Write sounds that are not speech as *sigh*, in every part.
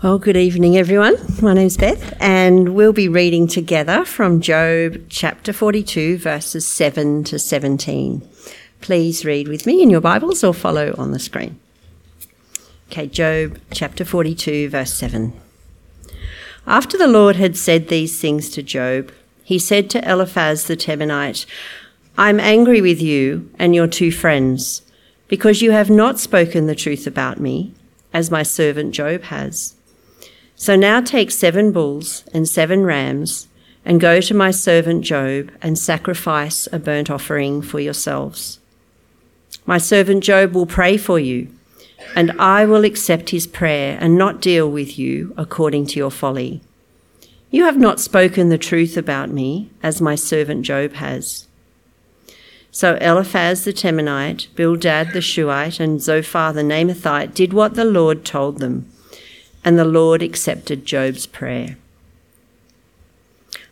Well, good evening, everyone. My name's Beth, and we'll be reading together from Job chapter 42, verses 7 to 17. Please read with me in your Bibles or follow on the screen. Okay, Job chapter 42, verse 7. After the Lord had said these things to Job, he said to Eliphaz the Temanite, I'm angry with you and your two friends, because you have not spoken the truth about me, as my servant Job has. So now take seven bulls and seven rams, and go to my servant Job and sacrifice a burnt offering for yourselves. My servant Job will pray for you, and I will accept his prayer and not deal with you according to your folly. You have not spoken the truth about me, as my servant Job has. So Eliphaz the Temanite, Bildad the Shuhite, and Zophar the Naamathite did what the Lord told them and the Lord accepted Job's prayer.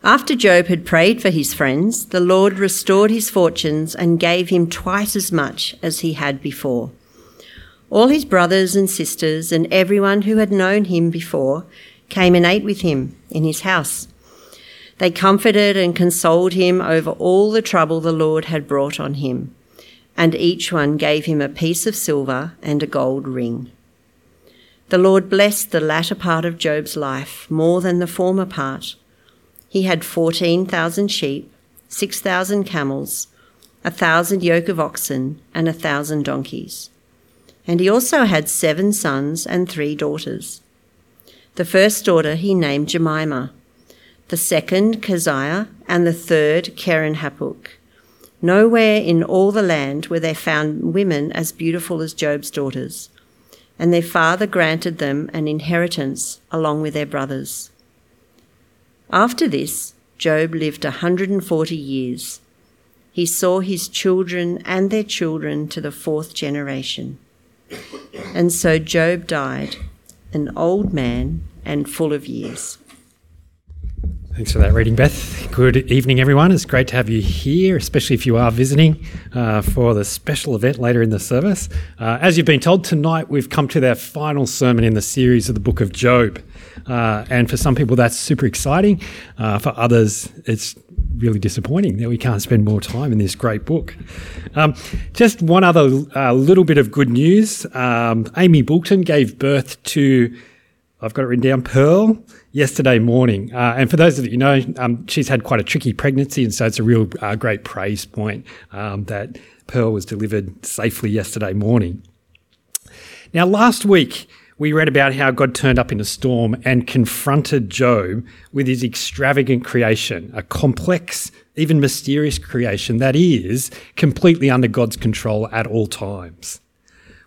After Job had prayed for his friends, the Lord restored his fortunes and gave him twice as much as he had before. All his brothers and sisters and everyone who had known him before came and ate with him in his house. They comforted and consoled him over all the trouble the Lord had brought on him, and each one gave him a piece of silver and a gold ring. The Lord blessed the latter part of Job's life more than the former part. He had 14,000 sheep, 6,000 camels, a thousand yoke of oxen, and a thousand donkeys. And he also had seven sons and three daughters. The first daughter he named Jemima, the second Keziah, and the third Keren-happuch. Nowhere in all the land were there found women as beautiful as Job's daughters and their father granted them an inheritance along with their brothers. After this, Job lived a 140 years. He saw his children and their children to the fourth generation. And so Job died, an old man and full of years. Thanks for that reading, Beth. Good evening, everyone. It's great to have you here, especially if you are visiting uh, for the special event later in the service. Uh, as you've been told, tonight we've come to that final sermon in the series of the book of Job. Uh, and for some people, that's super exciting. Uh, for others, it's really disappointing that we can't spend more time in this great book. Um, just one other uh, little bit of good news um, Amy Boulton gave birth to I've got it written down, Pearl, yesterday morning. Uh, and for those of you know, um, she's had quite a tricky pregnancy, and so it's a real uh, great praise point um, that Pearl was delivered safely yesterday morning. Now, last week, we read about how God turned up in a storm and confronted Job with his extravagant creation, a complex, even mysterious creation that is completely under God's control at all times.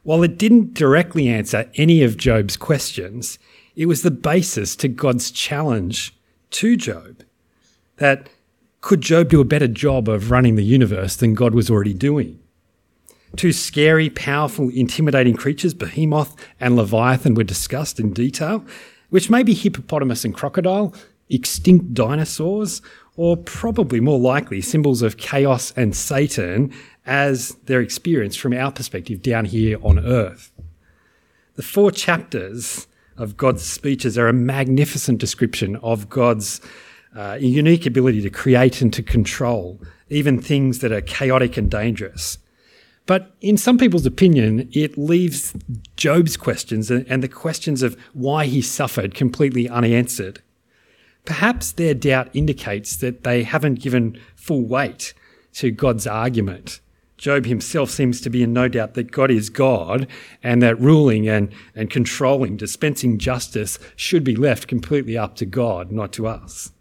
While it didn't directly answer any of Job's questions, it was the basis to God's challenge to Job that could Job do a better job of running the universe than God was already doing? Two scary, powerful, intimidating creatures, Behemoth and Leviathan, were discussed in detail, which may be hippopotamus and crocodile, extinct dinosaurs, or probably more likely symbols of chaos and Satan as they're experienced from our perspective down here on earth. The four chapters of God's speeches are a magnificent description of God's uh, unique ability to create and to control even things that are chaotic and dangerous. But in some people's opinion, it leaves Job's questions and the questions of why he suffered completely unanswered. Perhaps their doubt indicates that they haven't given full weight to God's argument Job himself seems to be in no doubt that God is God and that ruling and, and controlling, dispensing justice should be left completely up to God, not to us.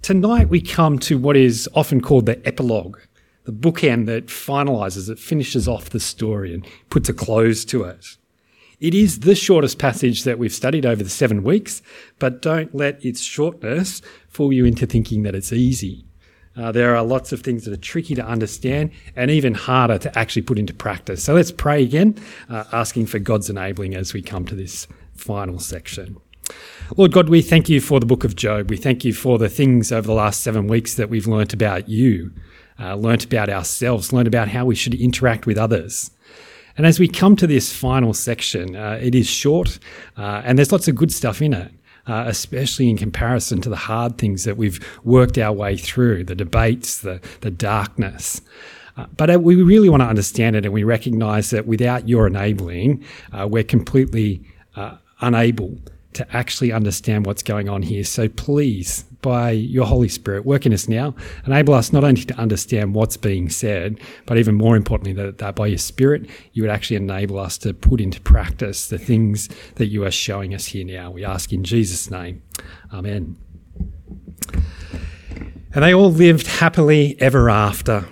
Tonight we come to what is often called the epilogue, the bookend that finalizes, it finishes off the story and puts a close to it. It is the shortest passage that we've studied over the seven weeks, but don't let its shortness fool you into thinking that it's easy. Uh, there are lots of things that are tricky to understand and even harder to actually put into practice. So let's pray again, uh, asking for God's enabling as we come to this final section. Lord God, we thank you for the book of Job. We thank you for the things over the last seven weeks that we've learnt about you, uh, learnt about ourselves, learnt about how we should interact with others. And as we come to this final section, uh, it is short uh, and there's lots of good stuff in it. Uh, especially in comparison to the hard things that we've worked our way through, the debates, the, the darkness. Uh, but uh, we really want to understand it and we recognize that without your enabling, uh, we're completely uh, unable to actually understand what's going on here. So please, by your Holy Spirit, work in us now. Enable us not only to understand what's being said, but even more importantly, that, that by your Spirit, you would actually enable us to put into practice the things that you are showing us here now. We ask in Jesus' name. Amen. And they all lived happily ever after.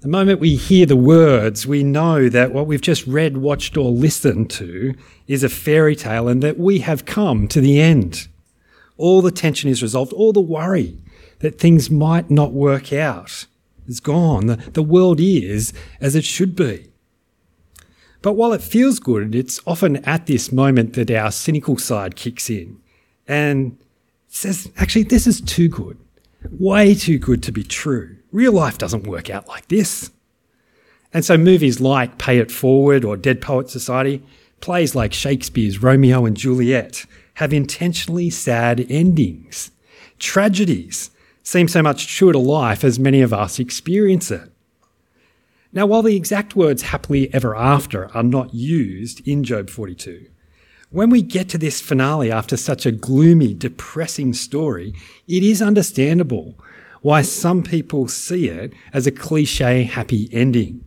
The moment we hear the words, we know that what we've just read, watched, or listened to is a fairy tale and that we have come to the end. All the tension is resolved, all the worry that things might not work out is gone. The, the world is as it should be. But while it feels good, it's often at this moment that our cynical side kicks in and says, actually, this is too good, way too good to be true. Real life doesn't work out like this. And so movies like Pay It Forward or Dead Poet Society, plays like Shakespeare's Romeo and Juliet, have intentionally sad endings. Tragedies seem so much truer to life as many of us experience it. Now, while the exact words happily ever after are not used in Job 42, when we get to this finale after such a gloomy, depressing story, it is understandable why some people see it as a cliche happy ending.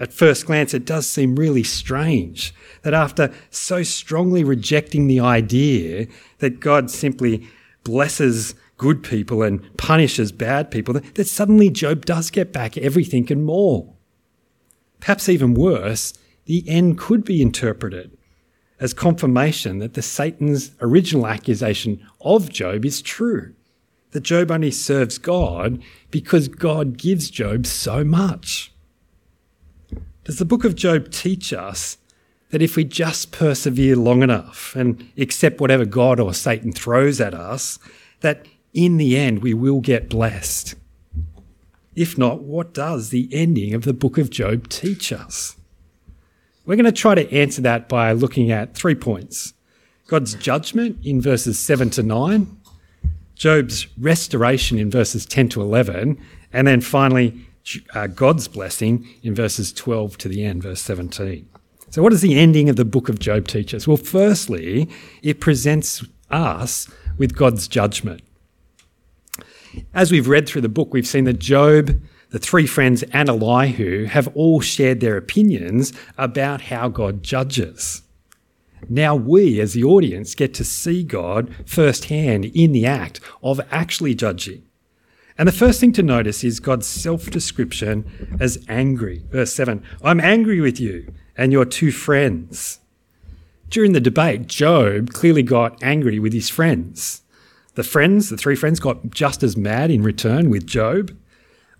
At first glance, it does seem really strange that after so strongly rejecting the idea that God simply blesses good people and punishes bad people, that suddenly Job does get back everything and more. Perhaps even worse, the end could be interpreted as confirmation that the Satan's original accusation of Job is true that Job only serves God because God gives Job so much. Does the book of Job teach us that if we just persevere long enough and accept whatever God or Satan throws at us, that in the end we will get blessed? If not, what does the ending of the book of Job teach us? We're going to try to answer that by looking at three points God's judgment in verses 7 to 9, Job's restoration in verses 10 to 11, and then finally uh, God's blessing in verses 12 to the end, verse 17. So, what does the ending of the book of Job teach us? Well, firstly, it presents us with God's judgment. As we've read through the book, we've seen that Job, the three friends, and Elihu have all shared their opinions about how God judges. Now we, as the audience, get to see God firsthand in the act of actually judging. And the first thing to notice is God's self description as angry. Verse 7 I'm angry with you and your two friends. During the debate, Job clearly got angry with his friends. The friends, the three friends, got just as mad in return with Job.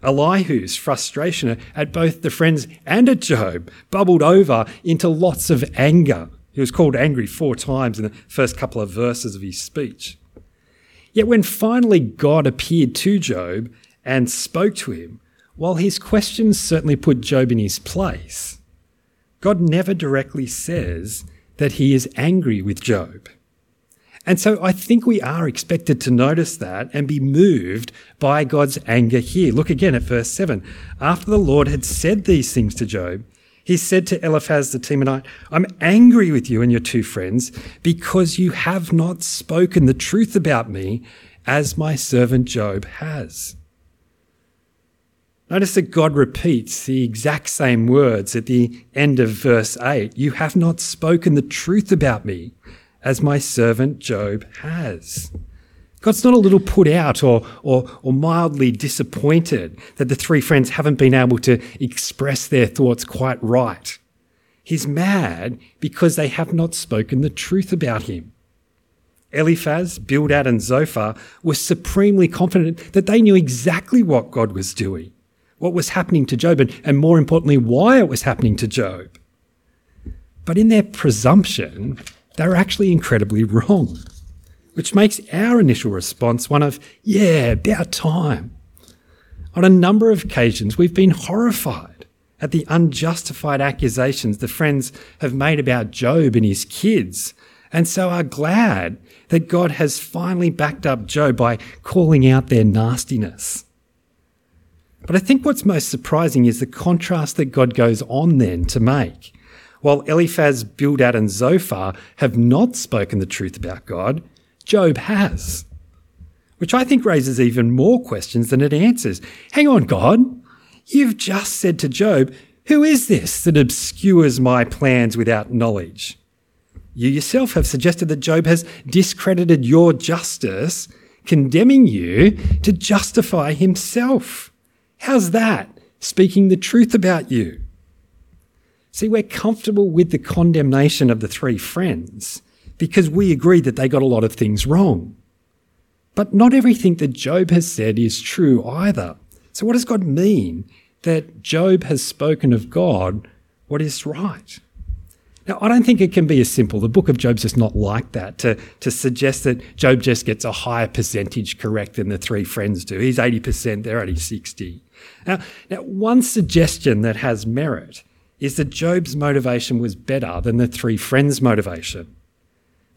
Elihu's frustration at both the friends and at Job bubbled over into lots of anger. He was called angry four times in the first couple of verses of his speech. Yet when finally God appeared to Job and spoke to him, while his questions certainly put Job in his place, God never directly says that he is angry with Job. And so I think we are expected to notice that and be moved by God's anger here. Look again at verse 7. After the Lord had said these things to Job, he said to Eliphaz the Temanite, I'm angry with you and your two friends because you have not spoken the truth about me as my servant Job has. Notice that God repeats the exact same words at the end of verse 8. You have not spoken the truth about me as my servant Job has. God's not a little put out or, or, or mildly disappointed that the three friends haven't been able to express their thoughts quite right. He's mad because they have not spoken the truth about him. Eliphaz, Bildad, and Zophar were supremely confident that they knew exactly what God was doing, what was happening to Job, and, and more importantly, why it was happening to Job. But in their presumption, they were actually incredibly *laughs* wrong which makes our initial response one of, yeah, about time. On a number of occasions, we've been horrified at the unjustified accusations the friends have made about Job and his kids, and so are glad that God has finally backed up Job by calling out their nastiness. But I think what's most surprising is the contrast that God goes on then to make. While Eliphaz, Bildad, and Zophar have not spoken the truth about God, Job has. Which I think raises even more questions than it answers. Hang on, God. You've just said to Job, Who is this that obscures my plans without knowledge? You yourself have suggested that Job has discredited your justice, condemning you to justify himself. How's that? Speaking the truth about you. See, we're comfortable with the condemnation of the three friends because we agree that they got a lot of things wrong. But not everything that Job has said is true either. So, what does God mean that Job has spoken of God what is right? Now, I don't think it can be as simple. The book of Job's just not like that to, to suggest that Job just gets a higher percentage correct than the three friends do. He's 80%, they're only 60. Now, now, one suggestion that has merit is that Job's motivation was better than the three friends' motivation.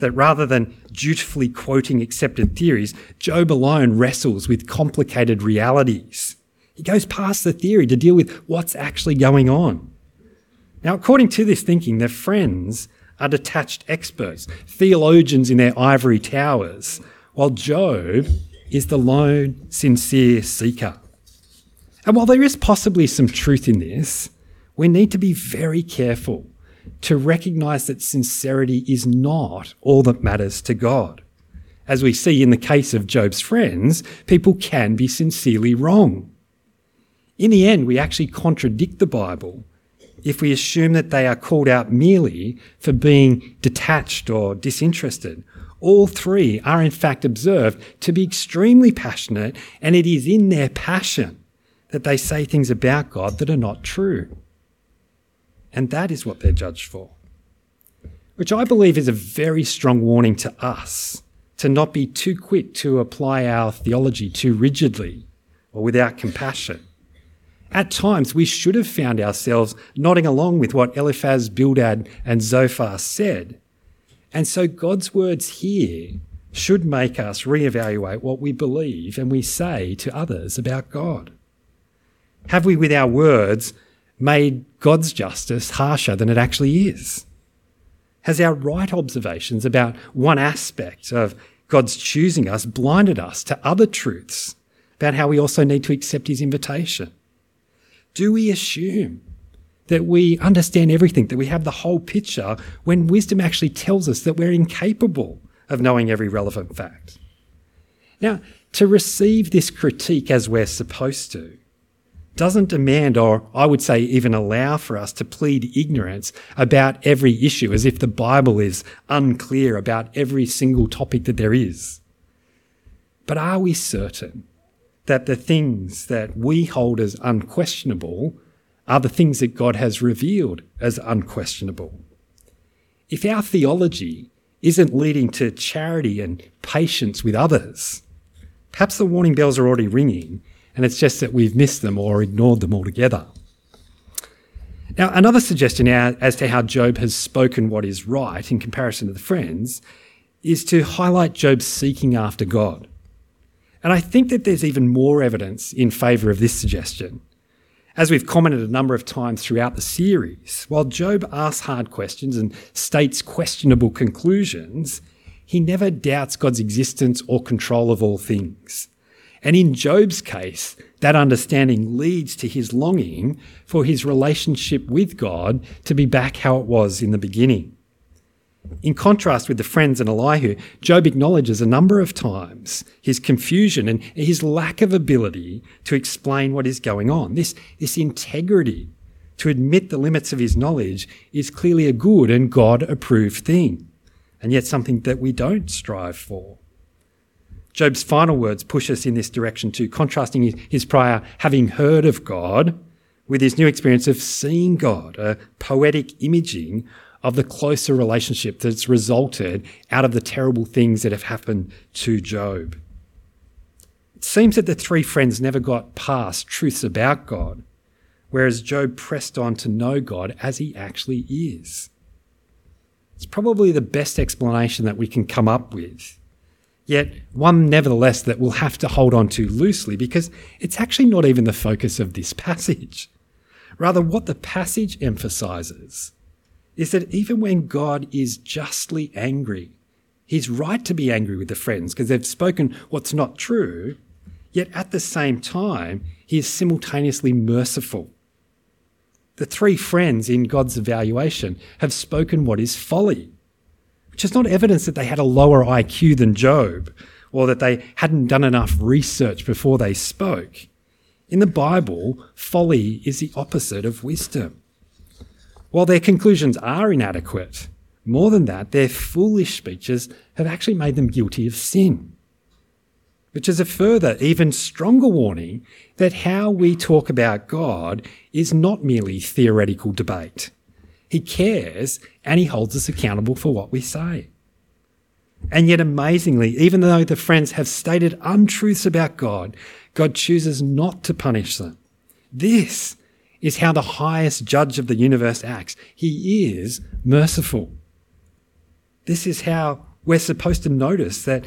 That rather than dutifully quoting accepted theories, Job alone wrestles with complicated realities. He goes past the theory to deal with what's actually going on. Now, according to this thinking, their friends are detached experts, theologians in their ivory towers, while Job is the lone, sincere seeker. And while there is possibly some truth in this, we need to be very careful to recognize that sincerity is not all that matters to God. As we see in the case of Job's friends, people can be sincerely wrong. In the end, we actually contradict the Bible if we assume that they are called out merely for being detached or disinterested. All three are in fact observed to be extremely passionate, and it is in their passion that they say things about God that are not true. And that is what they're judged for. Which I believe is a very strong warning to us to not be too quick to apply our theology too rigidly or without compassion. At times, we should have found ourselves nodding along with what Eliphaz, Bildad, and Zophar said. And so God's words here should make us reevaluate what we believe and we say to others about God. Have we, with our words, made God's justice harsher than it actually is? Has our right observations about one aspect of God's choosing us blinded us to other truths about how we also need to accept his invitation? Do we assume that we understand everything, that we have the whole picture, when wisdom actually tells us that we're incapable of knowing every relevant fact? Now, to receive this critique as we're supposed to doesn't demand, or I would say even allow for us to plead ignorance about every issue as if the Bible is unclear about every single topic that there is. But are we certain that the things that we hold as unquestionable are the things that God has revealed as unquestionable? If our theology isn't leading to charity and patience with others, perhaps the warning bells are already ringing and it's just that we've missed them or ignored them altogether. Now, another suggestion as to how Job has spoken what is right in comparison to the friends is to highlight Job's seeking after God. And I think that there's even more evidence in favour of this suggestion. As we've commented a number of times throughout the series, while Job asks hard questions and states questionable conclusions, he never doubts God's existence or control of all things. And in Job's case, that understanding leads to his longing for his relationship with God to be back how it was in the beginning. In contrast with the friends and Elihu, Job acknowledges a number of times his confusion and his lack of ability to explain what is going on. This, this integrity to admit the limits of his knowledge is clearly a good and God approved thing, and yet something that we don't strive for. Job's final words push us in this direction too, contrasting his prior having heard of God with his new experience of seeing God, a poetic imaging of the closer relationship that's resulted out of the terrible things that have happened to Job. It seems that the three friends never got past truths about God, whereas Job pressed on to know God as he actually is. It's probably the best explanation that we can come up with, yet one nevertheless that we'll have to hold on to loosely because it's actually not even the focus of this passage. Rather, what the passage emphasizes is that even when God is justly angry, he's right to be angry with the friends because they've spoken what's not true, yet at the same time, he is simultaneously merciful. The three friends in God's evaluation have spoken what is folly, which is not evidence that they had a lower IQ than Job or that they hadn't done enough research before they spoke. In the Bible, folly is the opposite of wisdom. While their conclusions are inadequate, more than that, their foolish speeches have actually made them guilty of sin. Which is a further, even stronger warning that how we talk about God is not merely theoretical debate. He cares and he holds us accountable for what we say. And yet, amazingly, even though the friends have stated untruths about God, God chooses not to punish them. This is how the highest judge of the universe acts. He is merciful. This is how we're supposed to notice that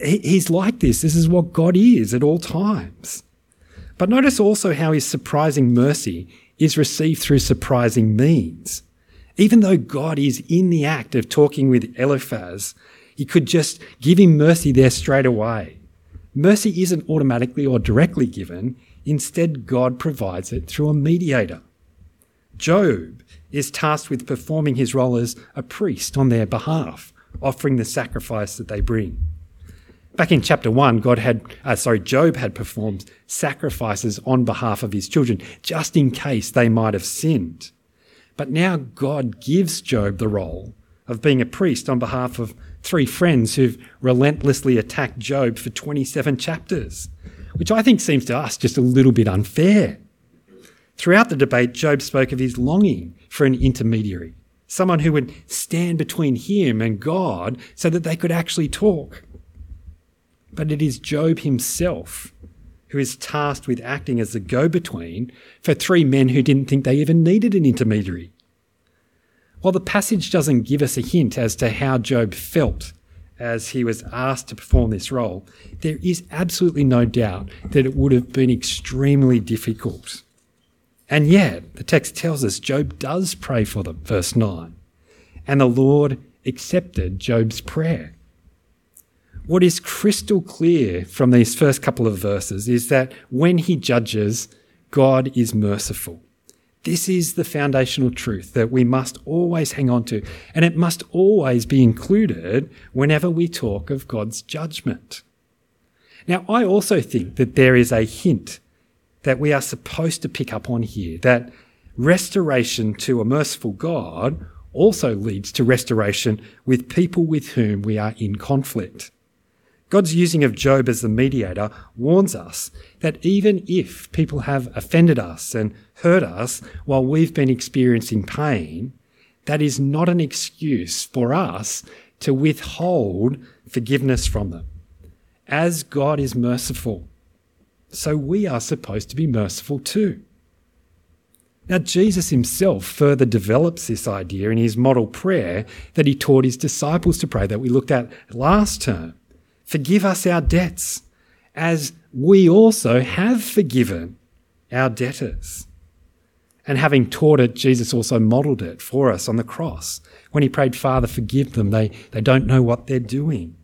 he's like this. This is what God is at all times. But notice also how his surprising mercy is received through surprising means. Even though God is in the act of talking with Eliphaz, he could just give him mercy there straight away. Mercy isn't automatically or directly given, instead, God provides it through a mediator. Job is tasked with performing his role as a priest on their behalf, offering the sacrifice that they bring. Back in chapter 1, God had, uh, sorry, Job had performed sacrifices on behalf of his children, just in case they might have sinned. But now God gives Job the role of being a priest on behalf of three friends who've relentlessly attacked Job for 27 chapters, which I think seems to us just a little bit unfair. Throughout the debate, Job spoke of his longing for an intermediary, someone who would stand between him and God so that they could actually talk. But it is Job himself who is tasked with acting as the go between for three men who didn't think they even needed an intermediary. While the passage doesn't give us a hint as to how Job felt as he was asked to perform this role, there is absolutely no doubt that it would have been extremely difficult. And yet, the text tells us Job does pray for them, verse 9. And the Lord accepted Job's prayer. What is crystal clear from these first couple of verses is that when he judges, God is merciful. This is the foundational truth that we must always hang on to, and it must always be included whenever we talk of God's judgment. Now, I also think that there is a hint that we are supposed to pick up on here that restoration to a merciful God also leads to restoration with people with whom we are in conflict. God's using of Job as the mediator warns us that even if people have offended us and hurt us while we've been experiencing pain, that is not an excuse for us to withhold forgiveness from them. As God is merciful, so we are supposed to be merciful too. Now, Jesus himself further develops this idea in his model prayer that he taught his disciples to pray that we looked at last term. Forgive us our debts, as we also have forgiven our debtors. And having taught it, Jesus also modeled it for us on the cross. When he prayed, Father, forgive them, they, they don't know what they're doing.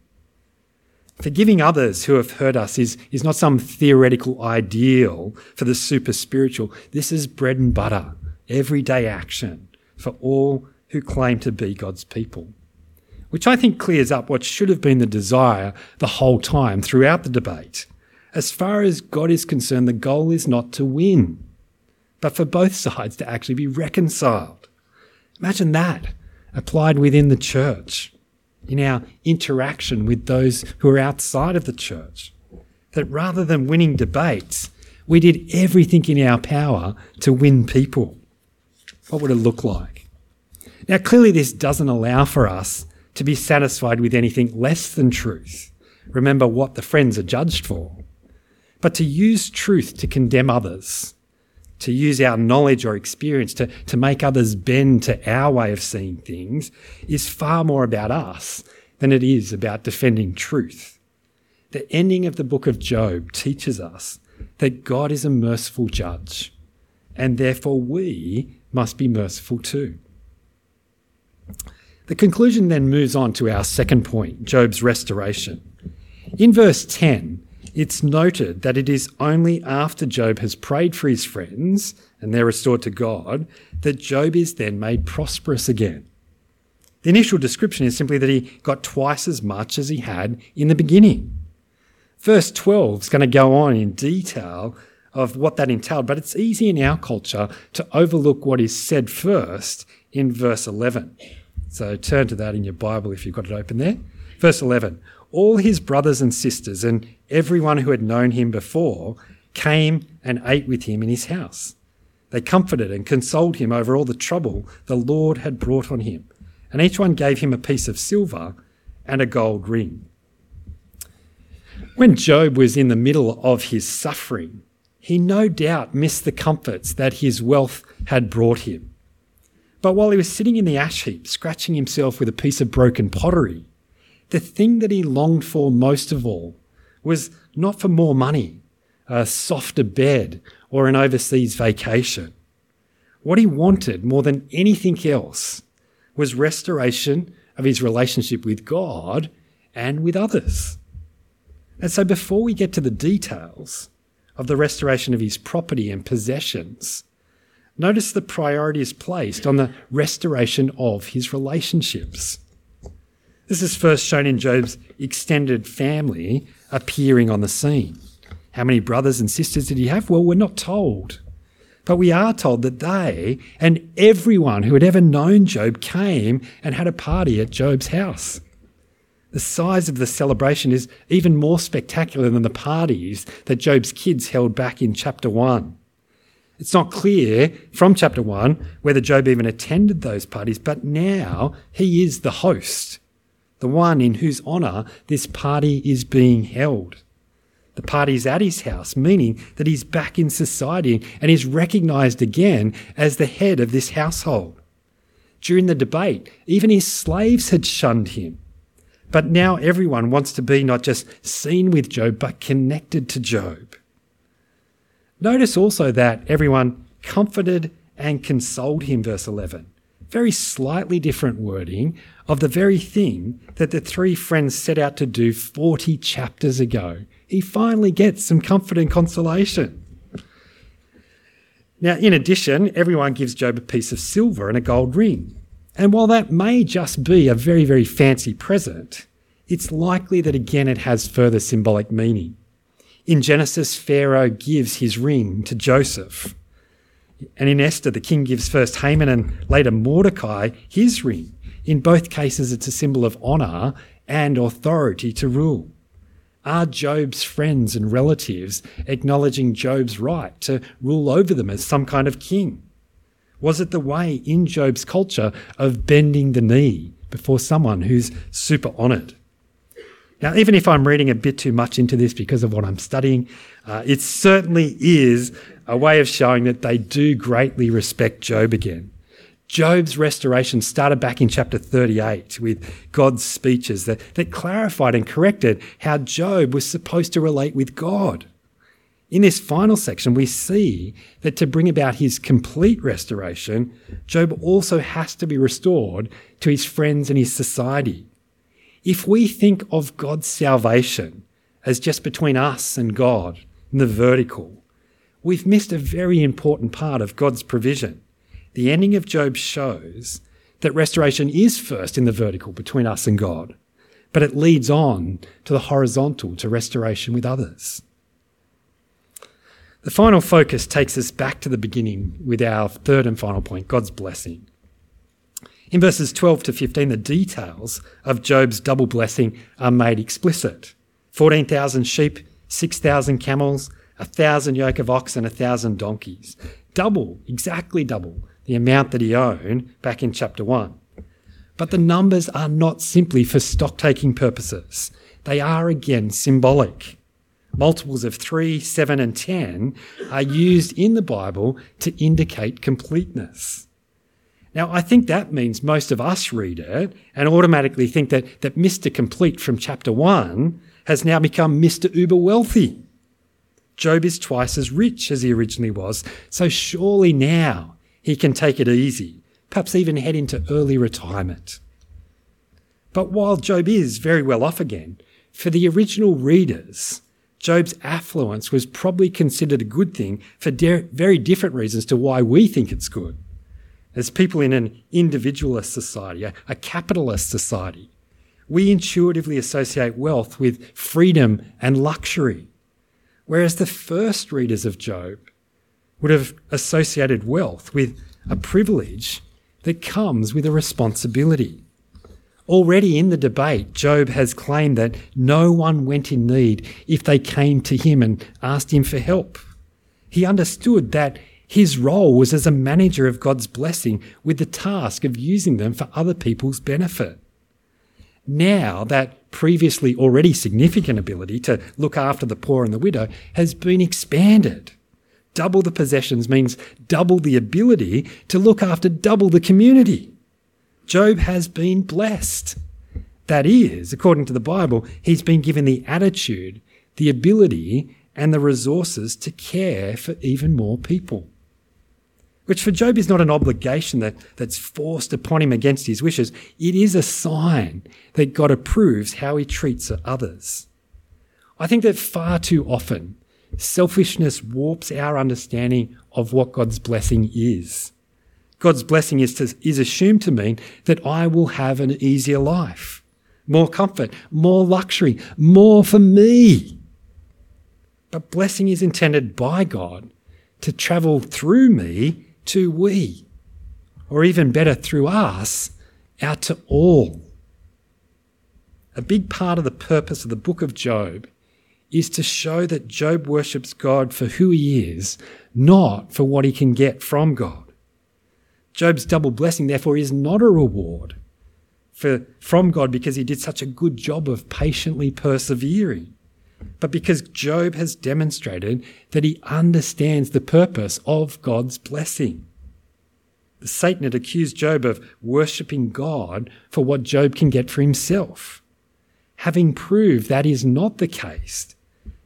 Forgiving others who have hurt us is, is not some theoretical ideal for the super spiritual. This is bread and butter, everyday action for all who claim to be God's people which I think clears up what should have been the desire the whole time throughout the debate. As far as God is concerned, the goal is not to win, but for both *laughs* sides to actually be reconciled. Imagine that applied within the church, in our interaction with those who are outside of the church. That rather than winning debates, we did everything in our power to win people. What would it look like? Now, clearly, this doesn't allow for us to be satisfied with anything less than truth. Remember what the friends are judged for. But to use truth to condemn others, to use our knowledge or experience to, to make others bend to our way of seeing things is far more about us than it is about defending truth. The ending of the book of Job teaches us that God is a merciful judge, and therefore we must be merciful too. The conclusion then moves on to our second point Job's restoration. In verse 10, it's noted that it is only after Job has prayed for his friends and they're restored to God that Job is then made prosperous again. The initial description is simply that he got twice as much as he had in the beginning. Verse 12 is going to go on in detail of what that entailed, but it's easy in our culture to overlook what is said first in verse 11. So turn to that in your Bible if you've got it open there. Verse 11 All his brothers and sisters and everyone who had known him before came and ate with him in his house. They comforted and consoled him over all the trouble the Lord had brought on him, and each one gave him a piece of silver and a gold ring. When Job was in the middle of his suffering, he no doubt missed the comforts that his wealth had brought him. But while he was sitting in the ash heap, scratching himself with a piece of broken pottery, the thing that he longed for most of all was not for more money, a softer bed, or an overseas vacation. What he wanted more than anything else was restoration of his relationship with God and with others. And so, before we get to the details of the restoration of his property and possessions, notice the priority is placed on the restoration of his relationships. This is first shown in Job's extended family appearing on the scene. How many brothers and sisters did he have? Well, we're not told. But we are told that they and everyone who had ever known Job came and had a party at Job's house. The size of the celebration is even more spectacular than the parties that Job's kids held back in chapter 1. It's not clear from chapter 1 whether Job even attended those parties, but now he is the host, the one in whose honour this party is being held. The party's at his house, meaning that he's back in society and is recognised again as the head of this household. During the debate, even his slaves had shunned him. But now everyone wants to be not just seen with Job, but connected to Job. Notice also that everyone comforted and consoled him, verse 11. Very slightly different wording of the very thing that the three friends set out to do 40 chapters ago. He finally gets some comfort and consolation. Now, in addition, everyone gives Job a piece of silver and a gold ring. And while that may just be a very, very fancy present, it's likely that again it has further symbolic meaning. In Genesis, Pharaoh gives his ring to Joseph. And in Esther, the king gives first Haman and later Mordecai his ring. In both cases, it's a symbol of honour and authority to rule. Are Job's friends and relatives acknowledging Job's right to rule over them as some kind of king? Was it the way in Job's culture of bending the knee before someone who's super honoured? Now, even if I'm reading a bit too much into this because of what I'm studying, uh, it certainly is a way of showing that they do greatly respect Job again. Job's restoration started back in chapter 38 with God's speeches that, that clarified and corrected how Job was supposed to relate with God. In this final section, we see that to bring about his complete restoration, Job also has to be restored to his friends and his society. If we think of God's salvation as just between us and God in the vertical, we've missed a very important part of God's provision. The ending of Job shows that restoration is first in the vertical between us and God, but it leads on to the horizontal to restoration with others. The final focus takes us back to the beginning with our third and final point God's blessing. In verses 12 to 15, the details of Job's double blessing are made explicit 14,000 sheep, 6,000 camels, a thousand yoke of oxen, and a thousand donkeys. Double, exactly double, the amount that he owned back in chapter 1. But the numbers are not simply for stock taking purposes, they are again symbolic. multiples of 3, 7, and 10, are used in the Bible to indicate completeness. Now, I think that means most of us read it and automatically think that, that Mr. Complete from chapter 1 has now become Mr. Uber Wealthy. Job is twice as rich as he originally was, so surely now he can take it easy, perhaps even head into early retirement. But while Job is very well off again, for the original readers, Job's affluence was probably considered a good thing for de- very different reasons to why we think it's good. As people in an individualist society, a, a capitalist society, we intuitively associate wealth with freedom and luxury. Whereas the first readers of Job would have associated wealth with a privilege that comes with a responsibility. Already in the debate, Job has claimed that no one went in need if they came to him and asked him for help. He understood that his role was as a manager of God's blessing with the task of using them for other people's benefit. Now, that previously already significant ability to look after the poor and the widow has been expanded. Double the possessions means double the ability to look after double the community. Job has been blessed. That is, according to the Bible, he's been given the attitude, the ability, and the resources to care for even more people. Which for Job is not an obligation that, that's forced upon him against his wishes. It is a sign that God approves how he treats others. I think that far too often, selfishness warps our understanding of what God's blessing is. God's blessing is, to, is assumed to mean that I will have an easier life, more comfort, more luxury, more for me. But blessing is intended by God to travel through me to we, or even better, through us, out to all. A big part of the purpose of the book of Job is to show that Job worships God for who he is, not for what he can get from God. Job's double blessing, therefore, is not a reward for, from God because he did such a good job of patiently persevering, but because Job has demonstrated that he understands the purpose of God's blessing. Satan had accused Job of worshipping God for what Job can get for himself. Having proved that is not the case,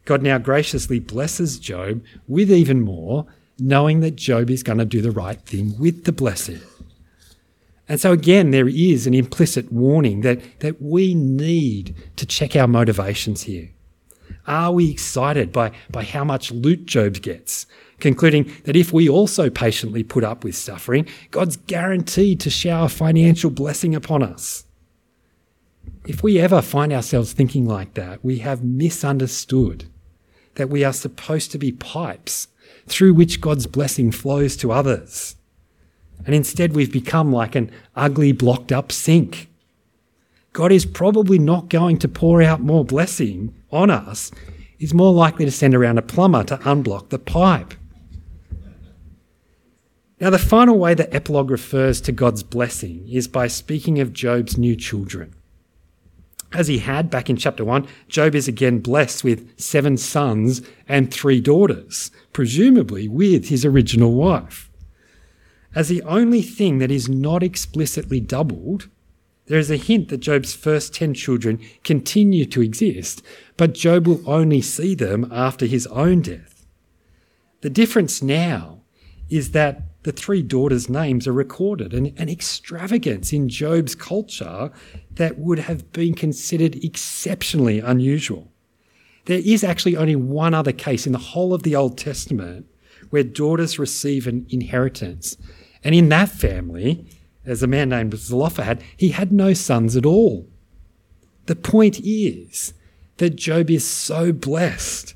God now graciously blesses Job with even more knowing that Job is going to do the right thing with the blessing. And so, again, there is an implicit warning that, that we need to check our motivations here. Are we excited by, by how much loot Job gets? Concluding that if we also patiently put up with suffering, God's guaranteed to shower financial blessing upon us. If we ever find ourselves thinking like that, we have misunderstood that we are supposed to be pipes through which God's blessing flows to others. And instead, we've become like an ugly, blocked up sink. God is probably not going to pour out more blessing on us. is more likely to send around a plumber to unblock the pipe. Now, the final way the epilogue refers to God's blessing is by speaking of Job's new children. As he had back in chapter 1, Job is again blessed with seven sons and three daughters, presumably with his original wife. As the only thing that is not explicitly doubled, there is a hint that Job's first 10 children continue to exist, but Job will only see them after his own death. The difference now is that the three daughters' names are recorded, an, an extravagance in Job's culture that would have been considered exceptionally unusual. There is actually only one other case in the whole of the Old Testament where daughters receive an inheritance. And in that family, as a man named Zelophehad, he had no sons at all. The point is that Job is so blessed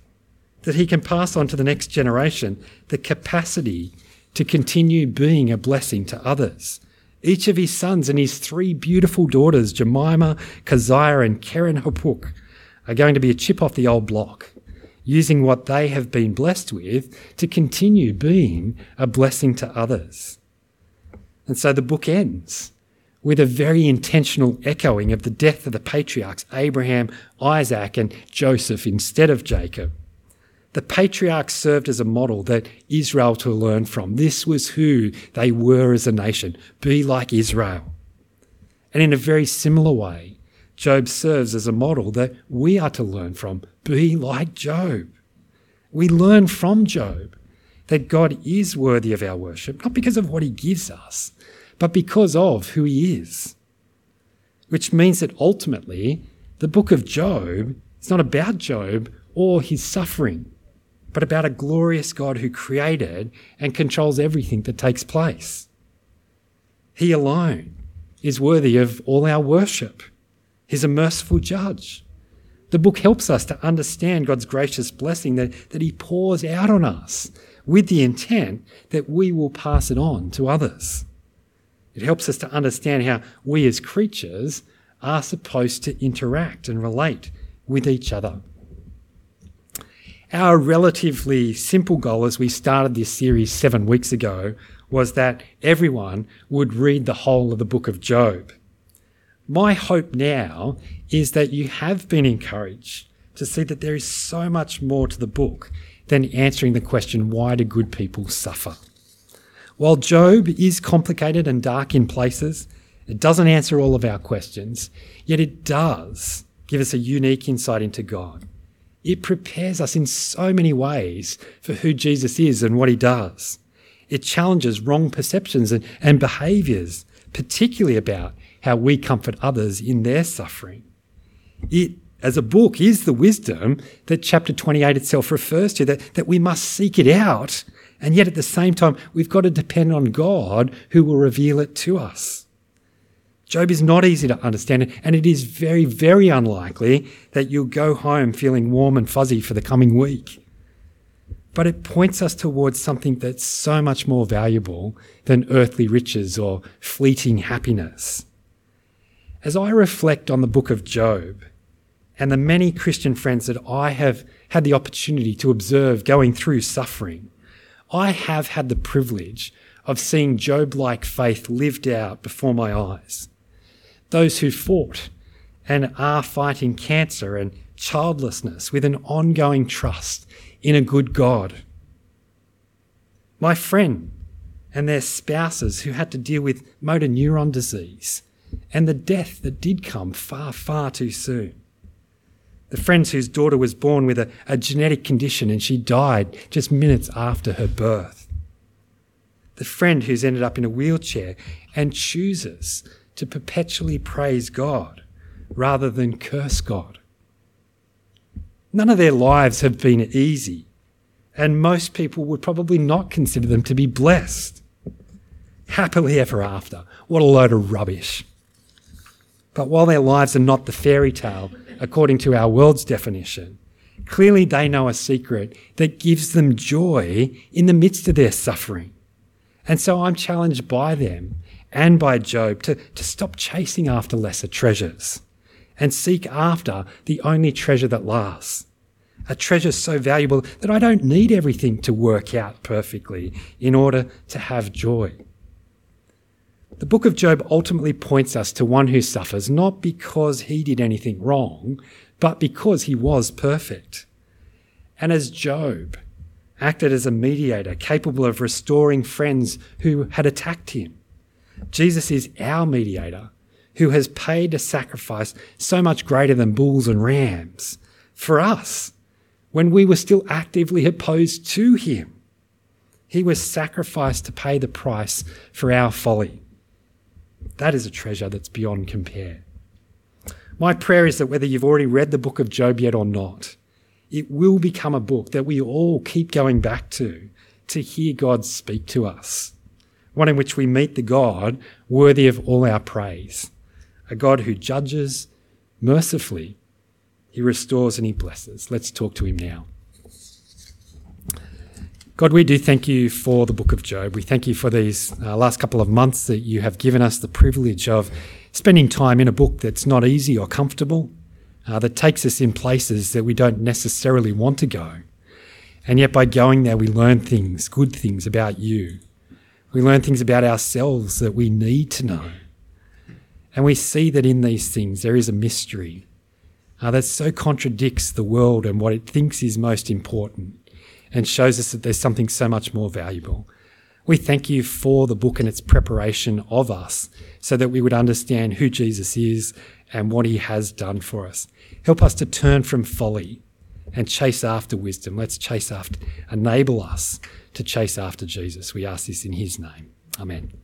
that he can pass on to the next generation the capacity to continue being a blessing to others. Each of his sons and his three beautiful daughters, Jemima, Keziah, and Keren Happuch, are going to be a chip off the old block, using what they have been blessed with to continue being a blessing to others. And so the book ends with a very intentional echoing of the death of the patriarchs Abraham, Isaac, and Joseph instead of Jacob. The patriarchs served as a model that Israel to learn from. This was who they were as a nation. Be like Israel. And in a very similar way, Job serves as a model that we are to learn from. Be like Job. We learn from Job that God is worthy of our worship, not because of what he gives us, but because of who he is. Which means that ultimately, the book of Job is not about Job or his suffering but about a glorious God who created and controls everything that takes place. He alone is worthy of all our worship. He's a merciful judge. The book helps us to understand God's gracious blessing that, that He pours out on us with the intent that we will pass it on to others. It helps us to understand how we as creatures are supposed to interact and relate with each other. Our relatively simple goal as we started this series seven weeks ago was that everyone would read the whole of the book of Job. My hope now is that you have been encouraged to see that there is so much more to the book than answering the question, why do good people suffer? While Job is complicated and dark in places, it doesn't answer all of our questions, yet it does give us a unique insight into God it prepares us in so many ways for who Jesus is and what he does. It challenges wrong perceptions and, and behaviors, particularly about how we comfort others in their suffering. It, as a book, is the wisdom that chapter 28 itself refers to, that, that we must seek it out, and yet at the same time, we've got to depend on God who will reveal it to us. Job is not easy to understand, and it is very, very unlikely that you'll go home feeling warm and fuzzy for the coming week. But it points us towards something that's so much more valuable than earthly riches or fleeting happiness. As I reflect on the book of Job and the many Christian friends that I have had the opportunity to observe going through suffering, I have had the privilege of seeing Job like faith lived out before my eyes those who fought and are fighting cancer and childlessness with an ongoing trust in a good God. My friend and their spouses who had to deal with motor neuron disease and the death that did come far, far too soon. The friends whose daughter was born with a, a genetic condition and she died just minutes after her birth. The friend who's ended up in a wheelchair and chooses to perpetually praise God rather than curse God. None of their lives have been easy, and most people would probably not consider them to be blessed. Happily ever after. What a load of rubbish. But while their lives are not the fairy tale, according to our world's definition, clearly they know a secret that gives them joy in the midst of their suffering. And so I'm challenged by them and by Job to, to stop chasing after lesser treasures and seek after the only treasure that lasts. A treasure so valuable that I don't need everything to work out perfectly in order to have joy. The book of Job ultimately points us to one who suffers not because he did anything wrong, but because he was perfect. And as Job acted as a mediator capable of restoring friends who had attacked him, Jesus is our mediator who has paid a sacrifice so much greater than bulls and rams for us when we were still actively opposed to him. He was sacrificed to pay the price for our folly. That is a treasure that's beyond compare. My prayer is that whether you've already read the book of Job yet or not, it will become a book that we all keep going back to to hear God speak to us one in which we meet the God worthy of all our praise, a God who judges mercifully. He restores and he blesses. Let's talk to him now. God, we do thank you for the book of Job. We thank you for these uh, last couple of months that you have given us the privilege of spending time in a book that's not easy or comfortable, uh, that takes us in places that we don't necessarily want to go. And yet, by going there, we learn things, good things about you. We learn things about ourselves that we need to know. And we see that in these things there is a mystery uh, that so contradicts the world and what it thinks is most important. And shows us that there's something so much more valuable. We thank you for the book and its preparation of us so that we would understand who Jesus is and what he has done for us. Help us to turn from folly and chase after wisdom. Let's chase after, enable us to chase after Jesus. We ask this in his name. Amen.